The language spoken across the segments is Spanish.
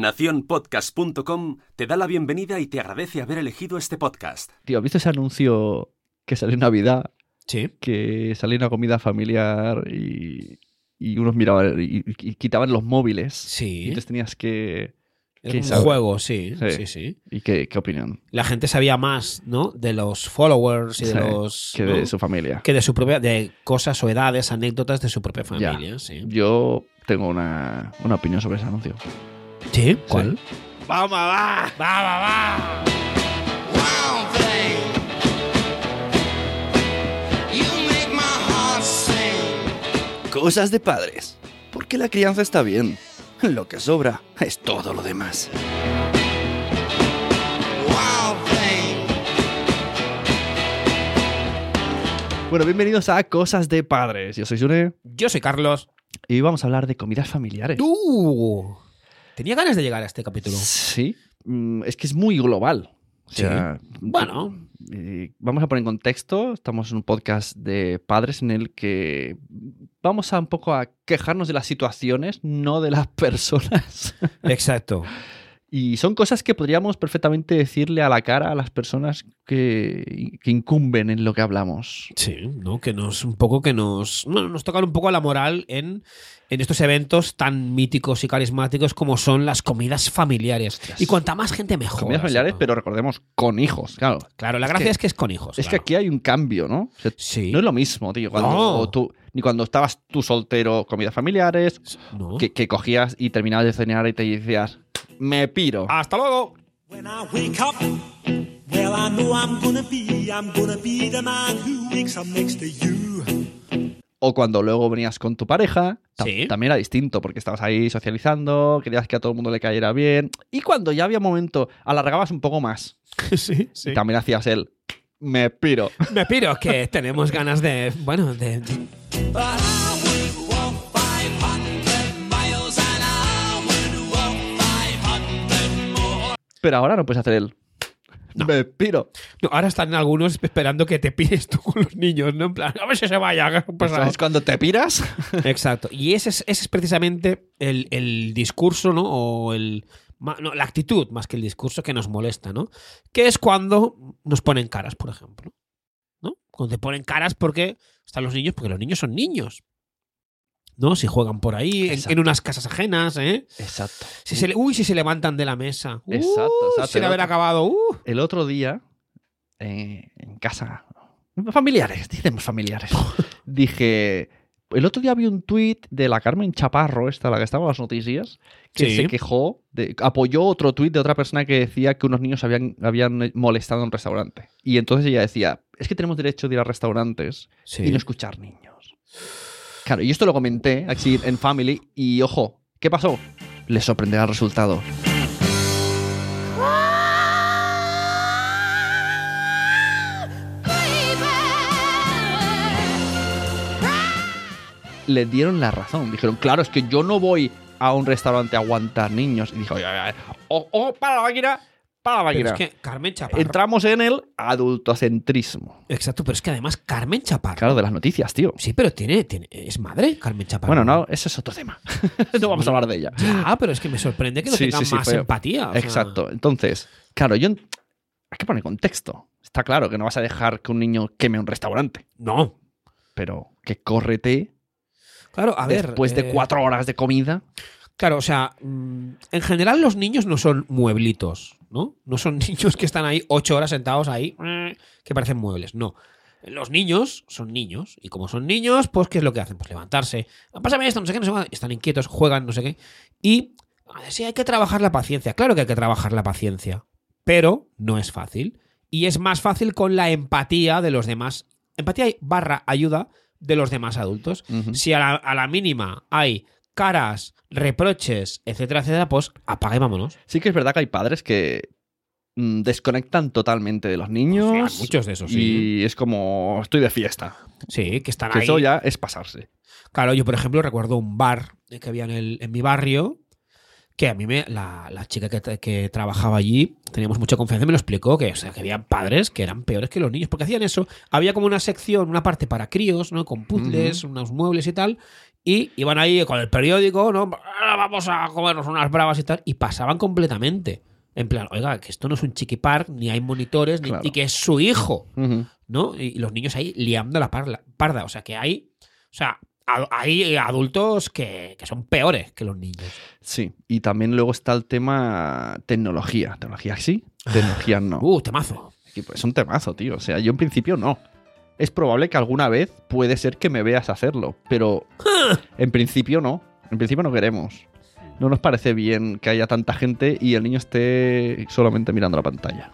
Naciónpodcast.com te da la bienvenida y te agradece haber elegido este podcast. Tío, ¿has visto ese anuncio que salió en Navidad? Sí. Que salía una comida familiar y, y unos miraban y, y quitaban los móviles. Y Sí. entonces tenías que... Era que un saber. juego, sí, Sí. sí, sí. ¿Y qué, qué opinión? La gente sabía más, ¿no? De los followers y de los. que ¿no? de su familia. que de su propia. de cosas o edades, anécdotas de su propia familia, sí. Yo tengo una, una opinión sobre ese anuncio. ¿Sí? ¿Cuál? ¡Vamos, va! ¡Va, va, va! Cosas de padres. Porque la crianza está bien. Lo que sobra es todo lo demás. Bueno, bienvenidos a Cosas de Padres. Yo soy Sune Yo soy Carlos. y vamos a hablar de comidas familiares. ¡Uh! Tenía ganas de llegar a este capítulo. Sí, mm, es que es muy global. O sea, Bueno. eh, vamos a poner en contexto, estamos en un podcast de padres en el que vamos a un poco a quejarnos de las situaciones, no de las personas. Exacto. Y son cosas que podríamos perfectamente decirle a la cara a las personas que, que incumben en lo que hablamos. Sí, ¿no? Que nos. Un poco que nos. Bueno, nos tocan un poco la moral en, en estos eventos tan míticos y carismáticos como son las comidas familiares. Y cuanta más gente mejor. Comidas familiares, ¿no? pero recordemos, con hijos, claro. Claro, la es gracia que- es que es con hijos. Es que aquí hay un cambio, ¿no? O sea, Sí. No es lo mismo, tío. Cuando No. tú, ni cuando estabas tú soltero, comidas familiares, ¿No? que, que cogías y terminabas de cenar y te decías, me piro. ¡Hasta luego! When I wake up, well, I know I'm gonna be, I'm gonna be the man who wakes up next to you. O cuando luego venías con tu pareja, tam- Sí. también era distinto, porque estabas ahí socializando, querías que a todo el mundo le cayera bien. Y cuando ya había momento, alargabas un poco más. sí, sí. Y también hacías el, me piro. Me piro que tenemos ganas de. Bueno, de. Pero ahora no puedes hacer el, me piro. No, ahora están algunos esperando que te pides tú con los niños, ¿no? En plan, a ver si se vaya. ¿Sabes cuando te piras? Exacto. Y ese es, ese es precisamente el, el discurso, ¿no? O el. no, la actitud más que el discurso que nos molesta, ¿no? Que es cuando nos ponen caras, por ejemplo. ¿No? Cuando te ponen caras porque están los niños, porque los niños son niños. ¿No? Si juegan por ahí, en, unas casas ajenas, ¿eh? Exacto. Si se le- uy, si se levantan de la mesa. Uh, Exacto, exacto. Sin haber acabado. Uh. El otro día, eh, en casa, familiares, dicemos familiares, dije, el otro día vi un tuit de la Carmen Chaparro, esta, la que estaba en las noticias, que Sí. se quejó, de, apoyó otro tuit de otra persona que decía que unos niños habían, habían molestado en un restaurante. Y entonces ella decía, es que tenemos derecho de ir a restaurantes Sí. y no escuchar niños. Claro, y esto lo comenté así en Family y ojo, ¿qué pasó? Les sorprenderá el resultado. le dieron la razón. Dijeron, claro, es que yo no voy a un restaurante a aguantar niños. Y dijo, oye, oye, oye, para la máquina, para la Pero máquina. es que Carmen Chaparro. Entramos en el adultocentrismo. Exacto, pero es que además Carmen Chaparro. Claro, de las noticias, tío. Sí, pero tiene, tiene es madre, Carmen Chaparro. Bueno, no, ese es otro tema. no vamos a hablar de ella. Ya, pero es que me sorprende que no Sí, sí, más empatía. sea, Exacto. Entonces, claro, yo... Hay que poner contexto. Está claro que no vas a dejar que un niño queme un restaurante. No. Pero que córrete Claro, a ver. después de eh, cuatro horas de comida. Claro, o sea, mm, en general los niños no son mueblitos, ¿no? No son niños que están ahí ocho horas sentados ahí, eh, que parecen muebles, no. Los niños son niños, y como son niños, pues ¿qué es lo que hacen? Pues levantarse, pásame esto, no sé qué, no sé cuánto, están inquietos, juegan, no sé qué. Y sí, hay que trabajar la paciencia, claro que hay que trabajar la paciencia, pero no es fácil. Y es más fácil con la empatía de los demás, empatía barra ayuda de los demás adultos. Si a la, a la mínima hay caras, reproches, etcétera, etcétera, pues apaga y vámonos. Sí que es verdad que hay padres que mm, desconectan totalmente de los niños. muchos de esos, sí. Y es como, estoy de fiesta. Sí, que están Que ahí. eso ya es pasarse. Claro, yo por ejemplo recuerdo un bar que había en, el, en mi barrio que a mí me, la, la chica que, que trabajaba allí, teníamos mucha confianza, me lo explicó, que, o sea, que había padres que eran peores que los niños, porque hacían eso. Había como una sección, una parte para críos, ¿no? Con puzzles, unos muebles y tal, y iban ahí con el periódico, ¿no? "Ah, Vamos a comernos unas bravas y tal, y pasaban completamente. En plan, oiga, que esto no es un chiqui park, ni hay monitores, ni- Claro. y que es su hijo. ¿no? Y y los niños ahí liando la parla- parda. O sea, que hay. O sea, hay adultos que, que son peores que los niños. Sí. Y también luego está el tema tecnología. Tecnología sí, tecnología no. Uh, temazo. Y pues es un temazo, tío. O sea, yo en principio no. Es probable que alguna vez puede ser que me veas hacerlo, pero en principio no. En principio no queremos. No nos parece bien que haya tanta gente y el niño esté solamente mirando la pantalla.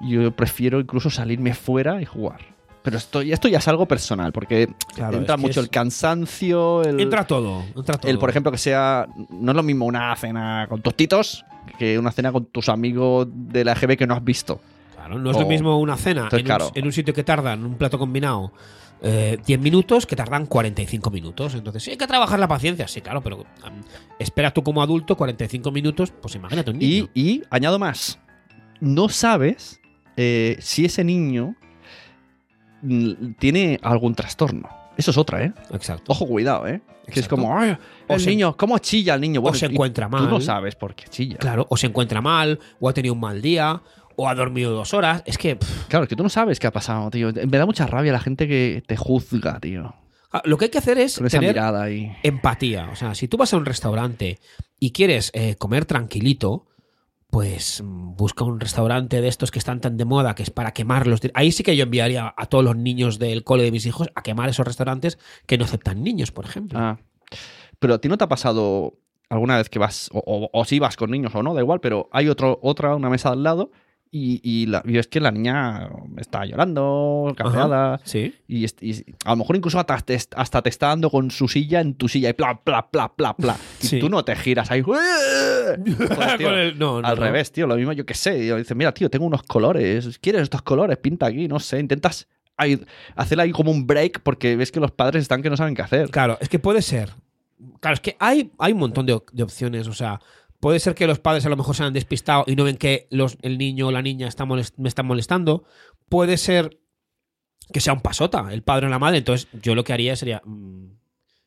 Yo prefiero incluso salirme fuera y jugar. Pero esto, esto ya es algo personal, porque Claro, entra es que mucho es- el cansancio, el, Entra todo. Entra todo. el, por ejemplo, que sea. No es lo mismo una cena con tostitos que una cena con tus amigos de la EGB que no has visto. Claro, no es o- lo mismo una cena Entonces, en, claro. un, en un sitio que tardan un plato combinado eh, 10 minutos que tardan 45 minutos. Entonces, sí hay que trabajar la paciencia, sí, claro, pero um, espera tú como adulto 45 minutos, pues imagínate un niño. Y, y añado más, no sabes eh, si ese niño mm, tiene algún trastorno. Eso es otra, ¿eh? Exacto. Ojo, cuidado, ¿eh? Que es como, "Ay, O el se- niño, ¿cómo chilla el niño? o se encuentra Tú no mal. sabes por qué chilla. Claro, o se encuentra mal, o ha tenido un mal día, o ha dormido dos horas. Es que pff, Claro, es que tú no sabes qué ha pasado, tío. Me da mucha rabia la gente que te juzga, tío. ah, lo que hay que hacer es Con esa tener mirada ahí. empatía. O sea, si tú vas a un restaurante y quieres eh, comer tranquilito, pues mm, busca un restaurante de estos que están tan de moda que es para quemarlos. Ahí sí que yo enviaría a todos los niños del cole de mis hijos a quemar esos restaurantes que no aceptan niños, por ejemplo. Ah. Pero a ti no te ha pasado alguna vez que vas, o, o- o si vas con niños o no, da igual, pero hay otro, otra, una mesa al lado y, y, la, y es que la niña está llorando, cabreada. Sí. Y, a lo mejor incluso hasta te, hasta te está dando con su silla en tu silla y pla, pla, pla, pla, pla. Y Sí. tú no te giras ahí. Joder, tío, Con el- no, no, al no. revés, tío. Lo mismo yo que sé. Y dices, mira, tío, tengo unos colores. ¿Quieres estos colores? Pinta aquí, no sé. Intentas hacer ahí como un break porque ves que los padres están que no saben qué hacer. Claro, es que puede ser. Claro, es que hay, hay un montón de, de opciones. O sea, puede ser que los padres a lo mejor se han despistado y no ven que los, el niño o la niña está molest- me están molestando. Puede ser que sea un pasota, el padre o la madre. Entonces, yo lo que haría sería. mm,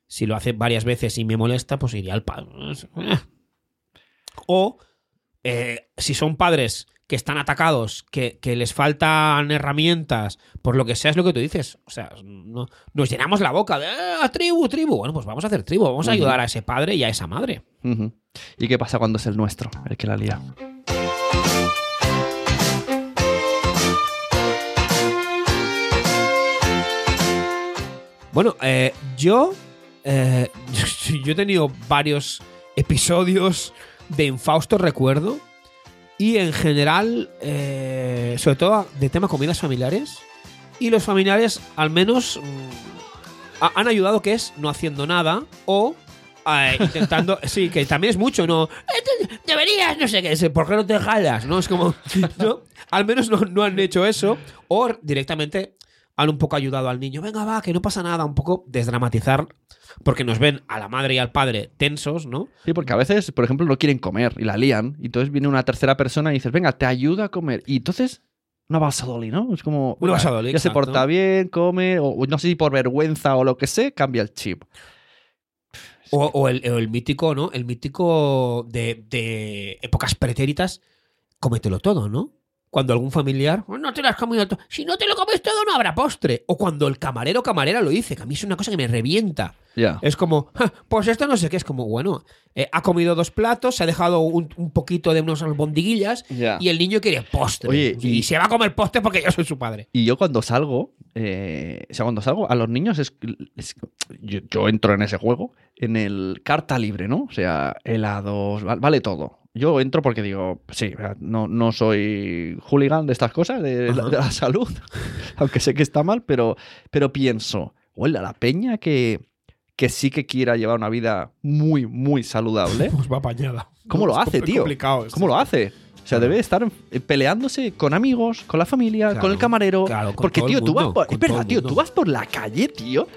si lo hace varias veces y me molesta, pues iría al padre. O eh, si son padres que están atacados, que, que les faltan herramientas, por lo que sea, es lo que tú dices. O sea, no, nos llenamos la boca de "Ah, tribu, tribu. Bueno, pues vamos a hacer tribu, vamos a ayudar a ese padre y a esa madre. ¿Y qué pasa cuando es el nuestro, el que la lía? Bueno, eh, yo, eh, yo he tenido varios episodios de infausto recuerdo y en general, eh, sobre todo de tema comidas familiares. Y los familiares al menos mm, ha- han ayudado que es no haciendo nada o eh, intentando, sí, que también es mucho, no, "Eh, deberías, no sé qué, es, ¿por qué no te jalas? ¿No? Es como, ¿no? Al menos no, no han hecho eso o directamente han un poco ayudado al niño, venga, va, que no pasa nada, un poco desdramatizar, porque nos ven a la madre y al padre tensos, ¿no? Sí, porque a veces, por ejemplo, no quieren comer y la lían. Y entonces viene una tercera persona y dices, venga, te ayuda a comer. Y entonces, una basadoli, ¿no? Es como. Una basadoli, Ya se porta bien, come, o o no sé si por vergüenza o lo que sé, cambia el chip. O, o el, o el mítico, ¿no? El mítico de, de épocas pretéritas, cómetelo todo, ¿no? Cuando algún familiar, "Oh, no te lo has comido todo. Si no te lo comes todo, no habrá postre. O cuando el camarero o camarera lo dice, que a mí es una cosa que me revienta. Ya. Es como, "Ja, pues esto no sé qué, es como, bueno, eh, ha comido dos platos, se ha dejado un, un poquito de unos albondiguillas y el niño quiere postre. Oye, y, y- se va a comer postre porque yo soy su padre. Y yo cuando salgo, eh, o sea, cuando salgo, a los niños es, es- yo, yo entro en ese juego, en el carta libre, ¿no? O sea, helados, va- vale todo. Yo entro porque digo, sí, no, no soy hooligan de estas cosas, de, la, Ajá. de la salud, aunque sé que está mal, pero, pero pienso, hola, la peña que, que sí que quiera llevar una vida muy, muy saludable, Pues va apañada. ¿cómo lo hace, tío? complicado, ¿Cómo sí. lo hace? O sea, debe estar eh, peleándose con amigos, con la familia, Claro, con el camarero. claro, con porque, todo el tío, tú vas mundo, por. Es verdad, tío, mundo. tú vas por la calle, tío,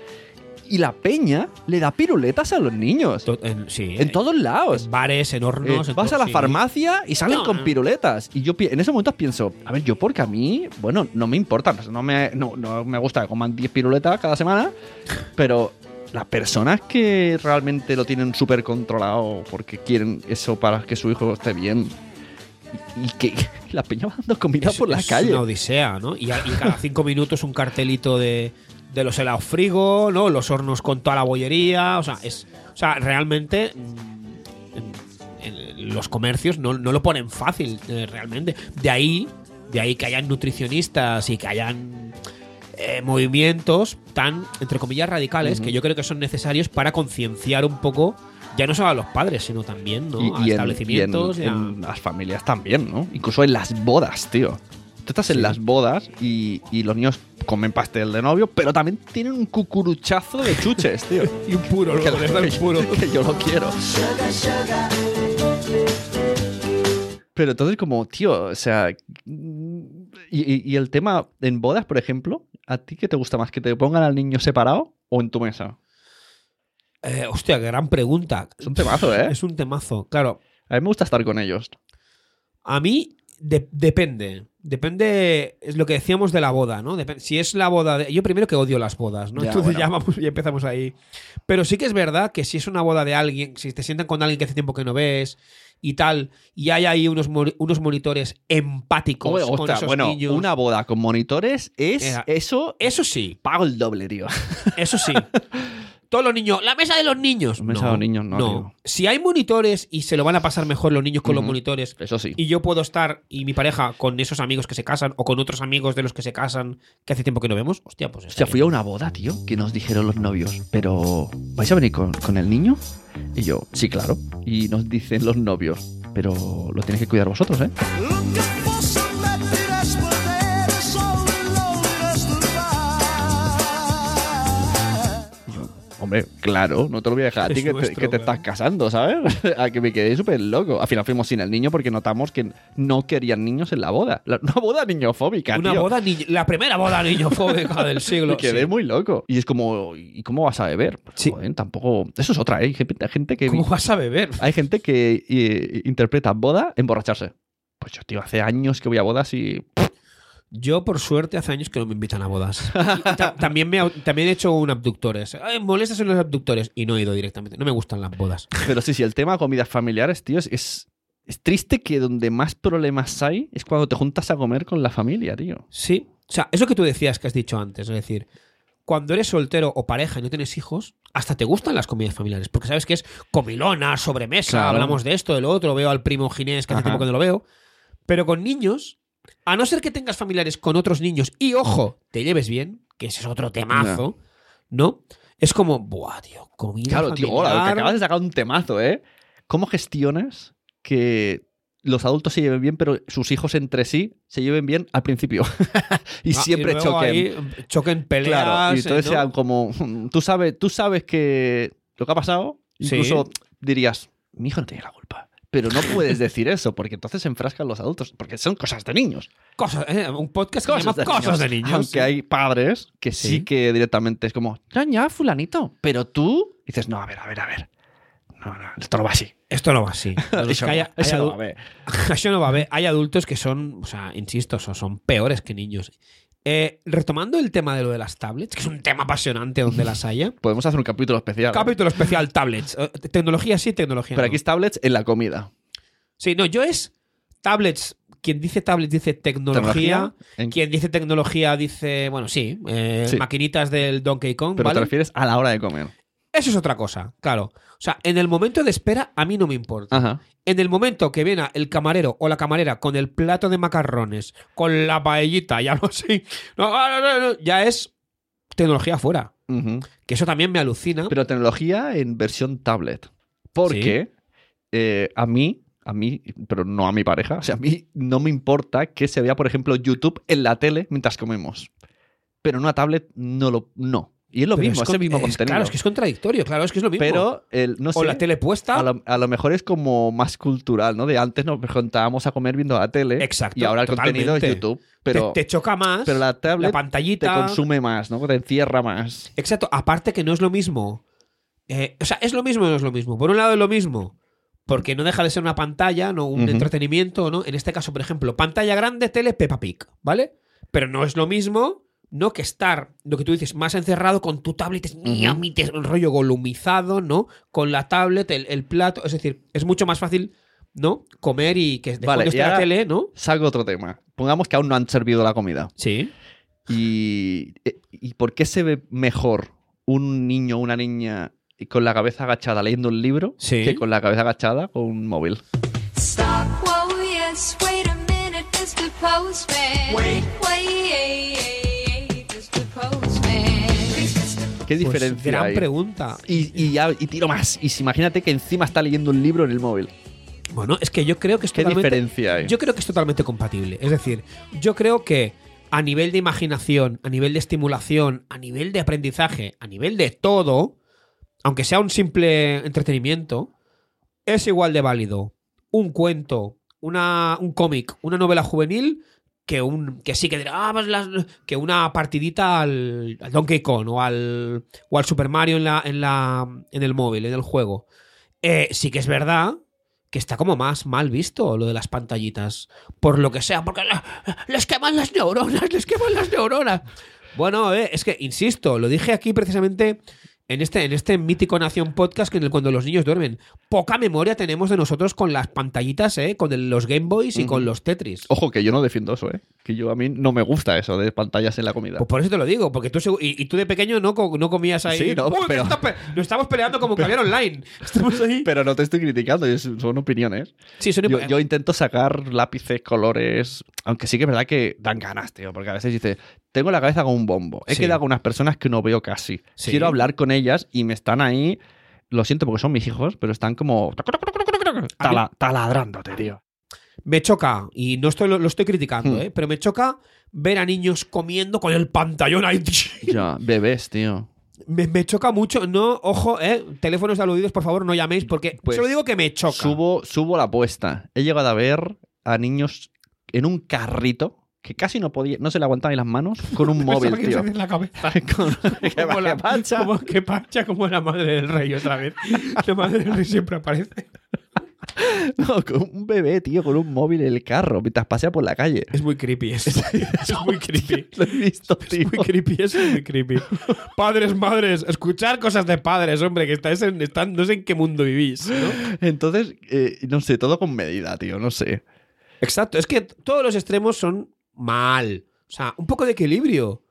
y la peña le da piruletas a los niños. To- en- sí, En eh, todos lados. en bares, en hornos. Eh, en vas a la sí. farmacia y salen No, con piruletas. Y yo en ese momento pienso, a ver, yo porque a mí, bueno, no me importa, no me, no, no me gusta que coman 10 piruletas cada semana, pero las personas que realmente lo tienen súper controlado porque quieren eso para que su hijo esté bien y, que la peña va dando comida Es- por la es calle. una odisea, ¿no? Y cada cinco minutos un cartelito de, de los helados frigo, ¿no? Los hornos con toda la bollería. O sea, es. O sea, realmente. mm, en- en los comercios no, no lo ponen fácil, eh, realmente. De ahí. De ahí que hayan nutricionistas y que hayan eh, movimientos tan, entre comillas, radicales, que yo creo que son necesarios para concienciar un poco, ya no solo a los padres, sino también ¿no? a y, y en, establecimientos. y a- en las familias también, ¿no? Incluso en las bodas, tío. Tú estás en las bodas y, y los niños comen pastel de novio, pero también tienen un cucuruchazo de chuches, tío. y un puro, que, luego dan que- puro. que yo lo quiero. Pero entonces como, tío, o sea... Y el tema en bodas, por ejemplo, ¿a ti qué te gusta más? ¿Que te pongan al niño separado o en tu mesa? Eh, hostia, qué gran pregunta. Es un temazo, ¿eh? Es un temazo. Claro, A mí me gusta estar con ellos. a mí de- depende. Depende, es lo que decíamos de la boda, ¿no? Si es la boda de... Yo primero que odio las bodas, ¿no? Ya, Entonces bueno. ya, vamos, ya empezamos ahí. Pero sí que es verdad que si es una boda de alguien, si te sientan con alguien que hace tiempo que no ves y tal, y hay ahí unos, unos monitores empáticos Oye, con ostras, esos bueno, niños... una boda con monitores es Eh, eso. Eso sí, Pago el doble, tío. Eso sí. Todos los niños. La mesa de los niños. La mesa de los niños no, tío. Si hay monitores y se lo van a pasar mejor los niños con los monitores. Eso sí. Y yo puedo estar y mi pareja con esos amigos que se casan o con otros amigos de los que se casan que hace tiempo que no vemos. Hostia, pues. Hostia, fui a una boda, tío, que nos dijeron los novios, pero ¿vais a venir con, con el niño? Y yo, sí, claro. Y nos dicen los novios, pero lo tenéis que cuidar vosotros, ¿eh? Hombre, claro, no te lo voy a dejar a ti que, te, que estás casando, ¿sabes? a que me quedé súper loco. Al final fuimos sin el niño porque notamos que no querían niños en la boda. La- una boda niñofóbica, Una tío. boda niño- La primera boda niñofóbica del siglo. Me quedé sí. muy loco. Y es como, ¿y cómo vas a beber? Pues, Sí. joder, tampoco. Eso es otra, ¿eh? Hay gente, hay gente que. ¿Cómo vas a beber? Hay gente que eh, interpreta boda emborracharse. Pues yo, tío, hace años que voy a bodas y. Yo, por suerte, hace años que no me invitan a bodas. También, me, también he hecho un abductores. Ay, molestas en los abductores. Y no he ido directamente. No me gustan las bodas. Pero sí, sí, el tema comidas familiares, tío, es, es, es triste que donde más problemas hay es cuando te juntas a comer con la familia, tío. Sí. O sea, eso que tú decías que has dicho antes. Es decir, cuando eres soltero o pareja y no tienes hijos, hasta te gustan las comidas familiares. Porque sabes que es comilona, sobremesa, Claro. hablamos de esto, de lo otro. Veo al primo Ginés que hace Ajá. tiempo que no lo veo. Pero con niños, a no ser que tengas familiares con otros niños y, ojo, te lleves bien, que ese es otro temazo, ¿no? Es como, buah, tío, comida Claro, tío, hola, que acabas de sacar un temazo, ¿eh? ¿Cómo gestionas que los adultos se lleven bien, pero sus hijos entre sí se lleven bien al principio? y Ah, siempre luego choquen. ahí, choquen peleas. Claro, y entonces ¿no? sea como, tú sabes, tú sabes que lo que ha pasado, Sí. incluso dirías, mi hijo no tiene la culpa. Pero no puedes decir eso, porque entonces se enfrascan los adultos, porque son cosas de niños. Cosas, ¿eh? Un podcast que se llama de Cosas niños. de niños. Aunque sí. hay padres que sí. Sí. que directamente es como, ya, ya, fulanito. Pero tú dices, no, a ver, a ver, a ver. No, no, esto no va así. Esto no va así. es Eso que hay, no- hay eso no adu- va a ver. Eso no va a haber. Hay adultos que son, o sea, insisto, son, son peores que niños. Eh, retomando el tema de lo de las tablets, que es un tema apasionante donde las haya. Podemos hacer un capítulo especial. Capítulo especial tablets. Eh, Tecnología sí, tecnología Pero no. aquí es tablets en la comida. Sí, no, yo es tablets. Quien dice tablets dice tecnología. Tecnología, en- Quien dice tecnología dice, bueno, sí, eh, Sí. maquinitas del Donkey Kong, Pero te refieres a la hora de comer. Eso es otra cosa, claro. O sea, en el momento de espera a mí no me importa. Ajá. En el momento que viene el camarero o la camarera con el plato de macarrones, con la paellita, ya no sé, no, no, no, no, ya es tecnología fuera. Que eso también me alucina. Pero tecnología en versión tablet. Porque eh, a mí, a mí, pero no a mi pareja, o sea, a mí no me importa que se vea, por ejemplo, YouTube en la tele mientras comemos. Pero en una tablet no lo. No. Y es lo Pero mismo, es, el mismo es- contenido. Claro, es que es contradictorio, claro, es que es lo mismo. Pero, el, no sé, o la tele puesta. a lo, a lo mejor es como más cultural, ¿no? De antes nos juntábamos a comer viendo la tele. Exacto, Y ahora el contenido es. YouTube. Pero, te, choca más. pero la tablet la pantallita. te consume más, ¿no? Te encierra más. Exacto, aparte que no es lo mismo. Eh, o sea, es lo mismo o no es lo mismo. Por un lado es lo mismo, porque no deja de ser una pantalla, no un entretenimiento, ¿no? En este caso, por ejemplo, pantalla grande, tele, Peppa Pig, ¿vale? Pero no es lo mismo, ¿no? Que estar, lo que tú dices, más encerrado con tu tablet, es miami, te- el rollo volumizado, ¿no? Con la tablet, el, el plato, es decir, es mucho más fácil, ¿no? Comer y que de Vale, la tele, ¿no? Salgo otro tema. Pongamos que aún no han servido la comida. Sí. Y, ¿Y por qué se ve mejor un niño o una niña con la cabeza agachada leyendo un libro Sí. que con la cabeza agachada con un móvil? Stop, whoa, yes, wait a minute, ¿Qué Pues, diferencia gran hay? pregunta. Y, y ya, y tiro más. Y si imagínate que encima está leyendo un libro en el móvil. Bueno, es que yo creo que es ¿Qué totalmente- diferencia hay? Yo creo que es totalmente compatible. Es decir, yo creo que a nivel de imaginación, a nivel de estimulación, a nivel de aprendizaje, a nivel de todo, aunque sea un simple entretenimiento, es igual de válido un cuento, una, un cómic, una novela juvenil que un que sí que dirá, ah, pues que una partidita al, al Donkey Kong o al o al Super Mario en la en la en el móvil, en el juego. Eh, sí que es verdad que está como más mal visto lo de las pantallitas. Por lo que sea, porque les queman las neuronas, les queman las neuronas. Bueno, eh, es que, insisto, lo dije aquí precisamente en este, en este mítico Nación Podcast que en el cuando los niños duermen. Poca memoria tenemos de nosotros con las pantallitas, eh, con el- los Game Boys y con los Tetris. Ojo, que yo no defiendo eso, ¿eh? Que yo a mí no me gusta eso de pantallas en la comida. Pues por eso te lo digo, porque tú y, y tú de pequeño no, no comías ahí. Sí, no, ¡Uy, que pero- pe- Nos estamos peleando como caviar online. Estamos ahí. Pero no te estoy criticando, son opiniones. sí, son- Yo, yo intento sacar lápices, colores. Aunque sí que es verdad que dan ganas, tío. Porque a veces dices, tengo la cabeza con un bombo. He Sí. quedado con unas personas que no veo casi. Sí. Quiero hablar con ellas y me están ahí. Lo siento porque son mis hijos, pero están como. tala- taladrándote, tío. me choca, y no estoy, lo, estoy criticando, Hmm. ¿eh? pero me choca ver a niños comiendo con el pantallón ahí. Ya, bebés, tío. Me, me choca mucho. No, ojo, ¿eh? Teléfonos de aludidos, por favor, no llaméis, porque Pues, solo digo que me choca. Subo, subo la apuesta. He llegado a ver a niños en un carrito que casi no podía, no se le aguantaban ni las manos con un móvil, que tío. a decir la cabeza. Con- ¿Qué Como la, pancha? Como, que pancha como la madre del rey otra vez. La madre del rey siempre aparece. No, con un bebé, tío, con un móvil en el carro mientras pasea por la calle. Es muy creepy eso. Es muy creepy. Lo he visto, tío. Es muy creepy, eso es muy creepy. Padres, madres, escuchar cosas de padres, hombre, que estáis en, están, no sé en qué mundo vivís, ¿no? Entonces, eh, no sé, todo con medida, tío, no sé. Exacto, es que todos los extremos son mal. O sea, un poco de equilibrio.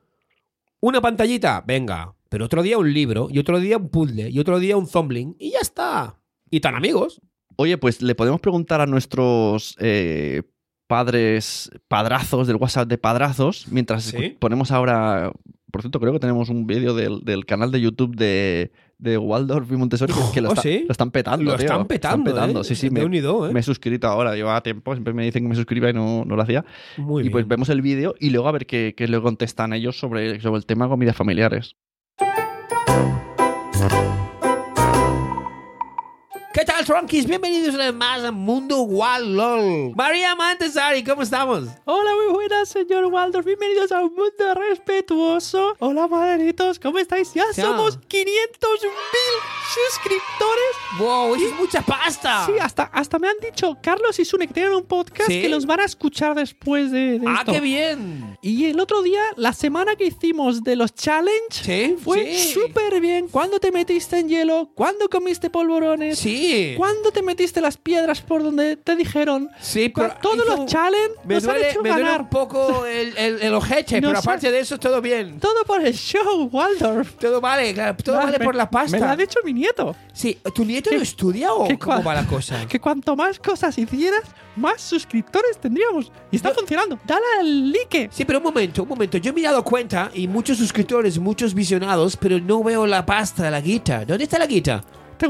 Una pantallita, venga. Pero otro día un libro, y otro día un puzzle, y otro día un zombling, y ya está. Y tan amigos. Oye, pues le podemos preguntar a nuestros eh, padres, padrazos del WhatsApp de padrazos, mientras Sí. ponemos ahora. Por cierto, creo que tenemos un vídeo del, del canal de YouTube de, de Waldorf y Montessori que, que lo, Oh, está- ¿sí? lo están petando. Lo tío. están petando, ¿eh? Sí, sí, De me, unido, ¿eh? me he suscrito ahora. Llevaba tiempo, siempre me dicen que me suscriba y no, no lo hacía. Muy y bien. pues vemos el vídeo y luego a ver qué, qué le contestan ellos sobre, sobre el tema de comidas familiares. ¿Qué tal, Tronquis? Bienvenidos una vez más a Mundo Wallol. María Montessori, ¿cómo estamos? Hola, muy buenas, señor Waldorf. Bienvenidos a un mundo respetuoso. Hola, maderitos, ¿cómo estáis? Ya somos 500 mil suscriptores. ¡Wow! ¡Eso es mucha pasta! Sí, hasta, hasta me han dicho Carlos y Sune que tienen un podcast ¿Sí? que los van a escuchar después de, de ¡Ah, esto. qué bien! Y el otro día, la semana que hicimos de los challenge, Sí, fue sí. súper bien. ¿Cuándo te metiste en hielo? ¿Cuándo comiste polvorones? Sí. ¿Cuándo te metiste las piedras por donde te dijeron? Sí, pero Todos hizo- los challenge Me nos han duele, hecho me duele ganar. un poco el, el, el ojete, No pero aparte de eso, todo bien. Todo por el show, Waldorf. Todo vale, todo vale Me- por la pasta. Me lo ha dicho mi nieto. Sí, ¿tu nieto ¿Qué- no estudia o cómo va la cosa? Que cuanto más cosas hicieras, más suscriptores tendríamos. Y está funcionando. Dale al like. Sí, pero un momento, un momento. Yo me he dado cuenta y muchos suscriptores, muchos visionados, pero no veo la pasta, la guita. ¿Dónde está la guita? ¿Te,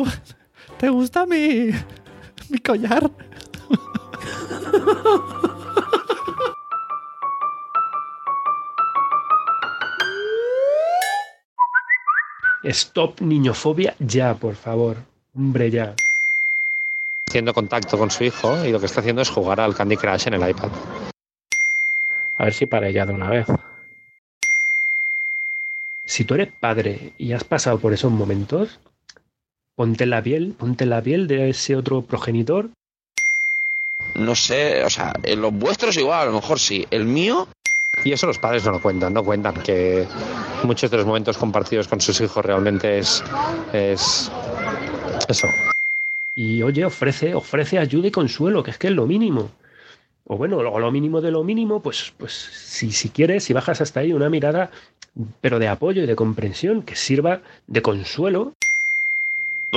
te gusta mi, mi collar? Stop niñofobia ya, por favor. Hombre, ya. haciendo contacto con su hijo y lo que está haciendo es jugar al Candy Crush en el iPad. A ver si para ya de una vez. Si tú eres padre y has pasado por esos momentos, ponte la piel, ponte la piel de ese otro progenitor. No sé, o sea, en los vuestros igual, a lo mejor sí. El mío, Y eso los padres no lo cuentan, no cuentan que muchos de los momentos compartidos con sus hijos realmente es, es eso. Y oye, ofrece, ofrece ayuda y consuelo, que es que es lo mínimo. O bueno, luego lo mínimo de lo mínimo, pues, pues si, si quieres, si bajas hasta ahí una mirada, pero de apoyo y de comprensión, que sirva de consuelo.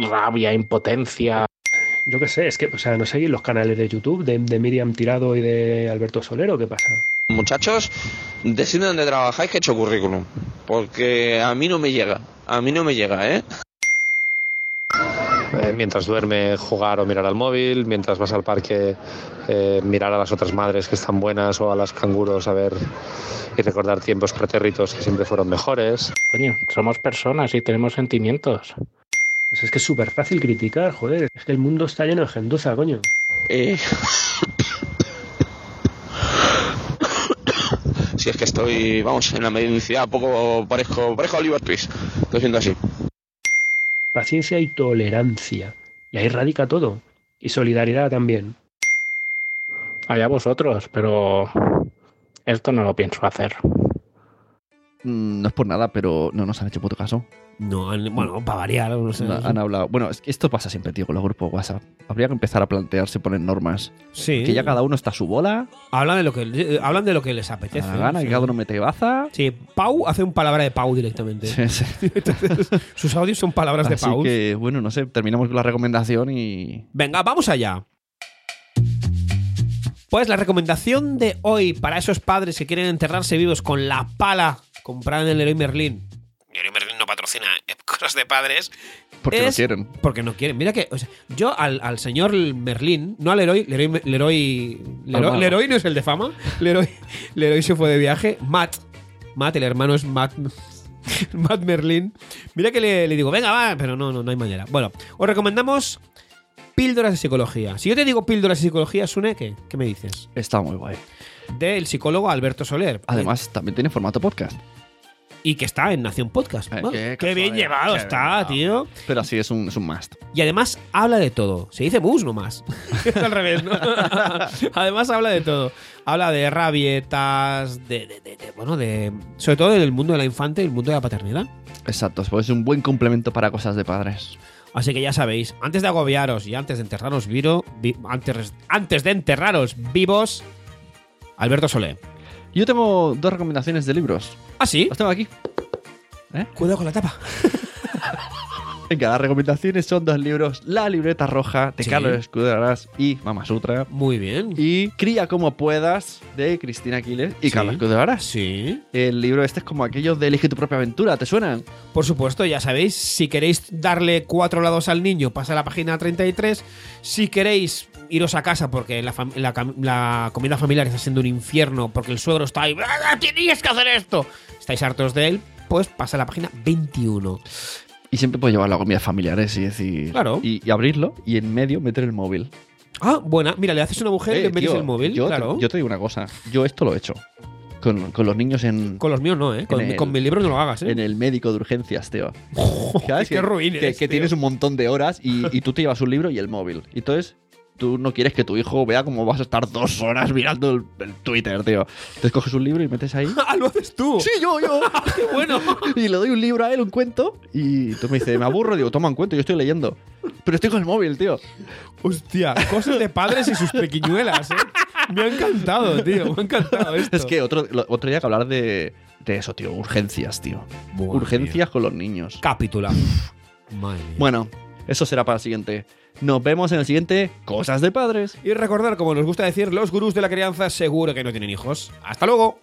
Rabia, impotencia. Yo qué sé, es que, o sea, no seguís los canales de YouTube de, de Miriam Tirado y de Alberto Solero, ¿qué pasa? muchachos, decidme dónde trabajáis que he hecho currículum. Porque a mí no me llega. A mí no me llega, ¿eh? Eh, mientras duerme, jugar o mirar al móvil, mientras vas al parque, eh, mirar a las otras madres que están buenas o a las canguros a ver y recordar tiempos pretérritos que siempre fueron mejores. Coño, somos personas y tenemos sentimientos. Pues es que es súper fácil criticar, joder. Es que el mundo está lleno de gentuza, coño. Eh, si es que estoy, vamos, en la medicinidad poco parezco, parezco a Oliver Twist. Estoy siendo así. Paciencia y tolerancia. Y ahí radica todo. Y solidaridad también. Allá vosotros, pero esto no lo pienso hacer. Mm, No es por nada, pero no nos han hecho puto caso. No, bueno, para variar. No sé. Han hablado. Bueno, es que esto pasa siempre, tío, con los grupos WhatsApp. Habría que empezar a plantearse poner normas. Sí. Que ya cada uno está a su bola, Hablan de lo que, eh, hablan de lo que les apetece. a la gana, sí. que cada uno mete baza. Sí, Pau hace un palabra de Pau directamente. Sí, sí. Entonces, sus audios son palabras de Así Pau. que, bueno, no sé, terminamos con la recomendación y. Venga, vamos allá. Pues la recomendación de hoy para esos padres que quieren enterrarse vivos con la pala comprada en el Leroy Merlin. Leroy Merlin no patrocina cosas de padres. Porque no quieren. Porque no quieren. Mira que o sea, yo al, al señor Merlin, no al Leroy, Leroy, Leroy. Leroy no es el de fama. Leroy, Leroy se fue de viaje. Matt, Matt, el hermano es Matt. Matt Merlin. Mira que le, le digo, venga, va, pero no, no, no hay manera. Bueno, os recomendamos píldoras de psicología. Si yo te digo píldoras de psicología, Sune, ¿qué? ¿Qué me dices? Está muy guay. Del psicólogo Alberto Soler. Además, también tiene formato podcast. Y que está en Nación Podcast. Eh, Bueno, qué qué, bien llevado qué está, tío. Pero sí, es un, es un must. Y además habla de todo. Se dice mus nomás. Es al revés, ¿no? además habla de todo. Habla de rabietas, de, de- de- de- bueno, de. Sobre todo del mundo de la infante y el mundo de la paternidad. Exacto, pues es un buen complemento para cosas de padres. Así que ya sabéis, antes de agobiaros y antes de enterraros viro, vi- antes, antes de enterraros vivos, Alberto Solé. Yo tengo dos recomendaciones de libros. ¿Ah, sí? Los tengo aquí. Cuidado con la tapa. Venga, las recomendaciones son dos libros: La libreta roja de Sí. Carlos Escuderas y Mama Sutra. Muy bien. Y Cría como puedas de Cristina Aquiles y Sí. Carlos Escuderas. Sí. El libro este es como aquellos de Elige tu propia aventura, ¿te suenan? Por supuesto, ya sabéis, si queréis darle cuatro lados al niño, pasa a la página 33. Si queréis iros a casa porque la, comida familiar está siendo un infierno, porque el suegro está ahí, "Ah, ¡Tenías que hacer esto! Estáis hartos de él, pues pasa a la página 21. Y siempre puedes llevar la comida familiares y decir. Claro. Y, y abrirlo y en medio meter el móvil. Ah, buena. Mira, le haces una mujer y Eh, le metes el móvil. Yo, claro. te, yo te digo una cosa. Yo esto lo he hecho. Con, con los niños en, Con los míos no, ¿eh? Con, el- con mi libro no lo hagas, ¿eh? en el médico de urgencias, tío. ¿Sabes? qué que, ruines, que- que tío. tienes un montón de horas y, y tú te llevas un libro y el móvil. Y entonces tú no quieres que tu hijo vea cómo vas a estar dos horas mirando el, el Twitter, tío. Entonces coges un libro y metes ahí. ¡Ah, lo haces tú! Sí, yo, yo. ¡Qué bueno! Y le doy un libro a él, un cuento. Y tú me dices, me aburro. Digo, toma un cuento, yo estoy leyendo. Pero estoy con el móvil, tío. Hostia, cosas de padres y sus pequiñuelas, ¿eh? Me ha encantado, tío. Me ha encantado esto. Es que otro, otro día que hablar de, de eso, tío. Urgencias, tío. Buah, Urgencias con los niños. Mía. Bueno, eso será para el siguiente. Nos vemos en el siguiente Cosas de Padres. Y recordar, como nos gusta decir, los gurús de la crianza seguro que no tienen hijos. ¡Hasta luego!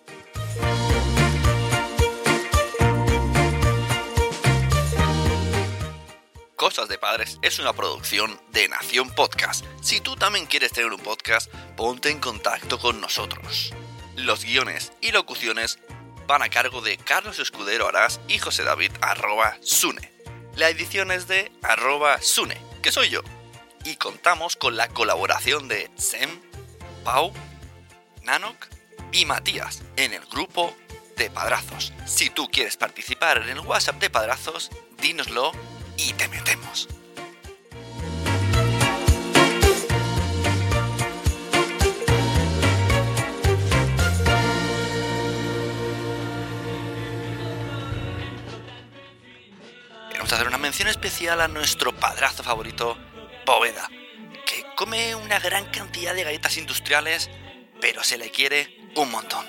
Cosas de Padres es una producción de Nación Podcast. Si tú también quieres tener un podcast, ponte en contacto con nosotros. Los guiones y locuciones van a cargo de Carlos Escudero Arás y José David arroba Sune. La edición es de arroba Sune, que soy yo. Y contamos con la colaboración de Sem, Pau, Nanok y Matías en el grupo de Padrazos. Si tú quieres participar en el WhatsApp de Padrazos, dínoslo y te metemos. Especial a nuestro padrazo favorito, Poveda, que come una gran cantidad de galletas industriales, pero se le quiere un montón.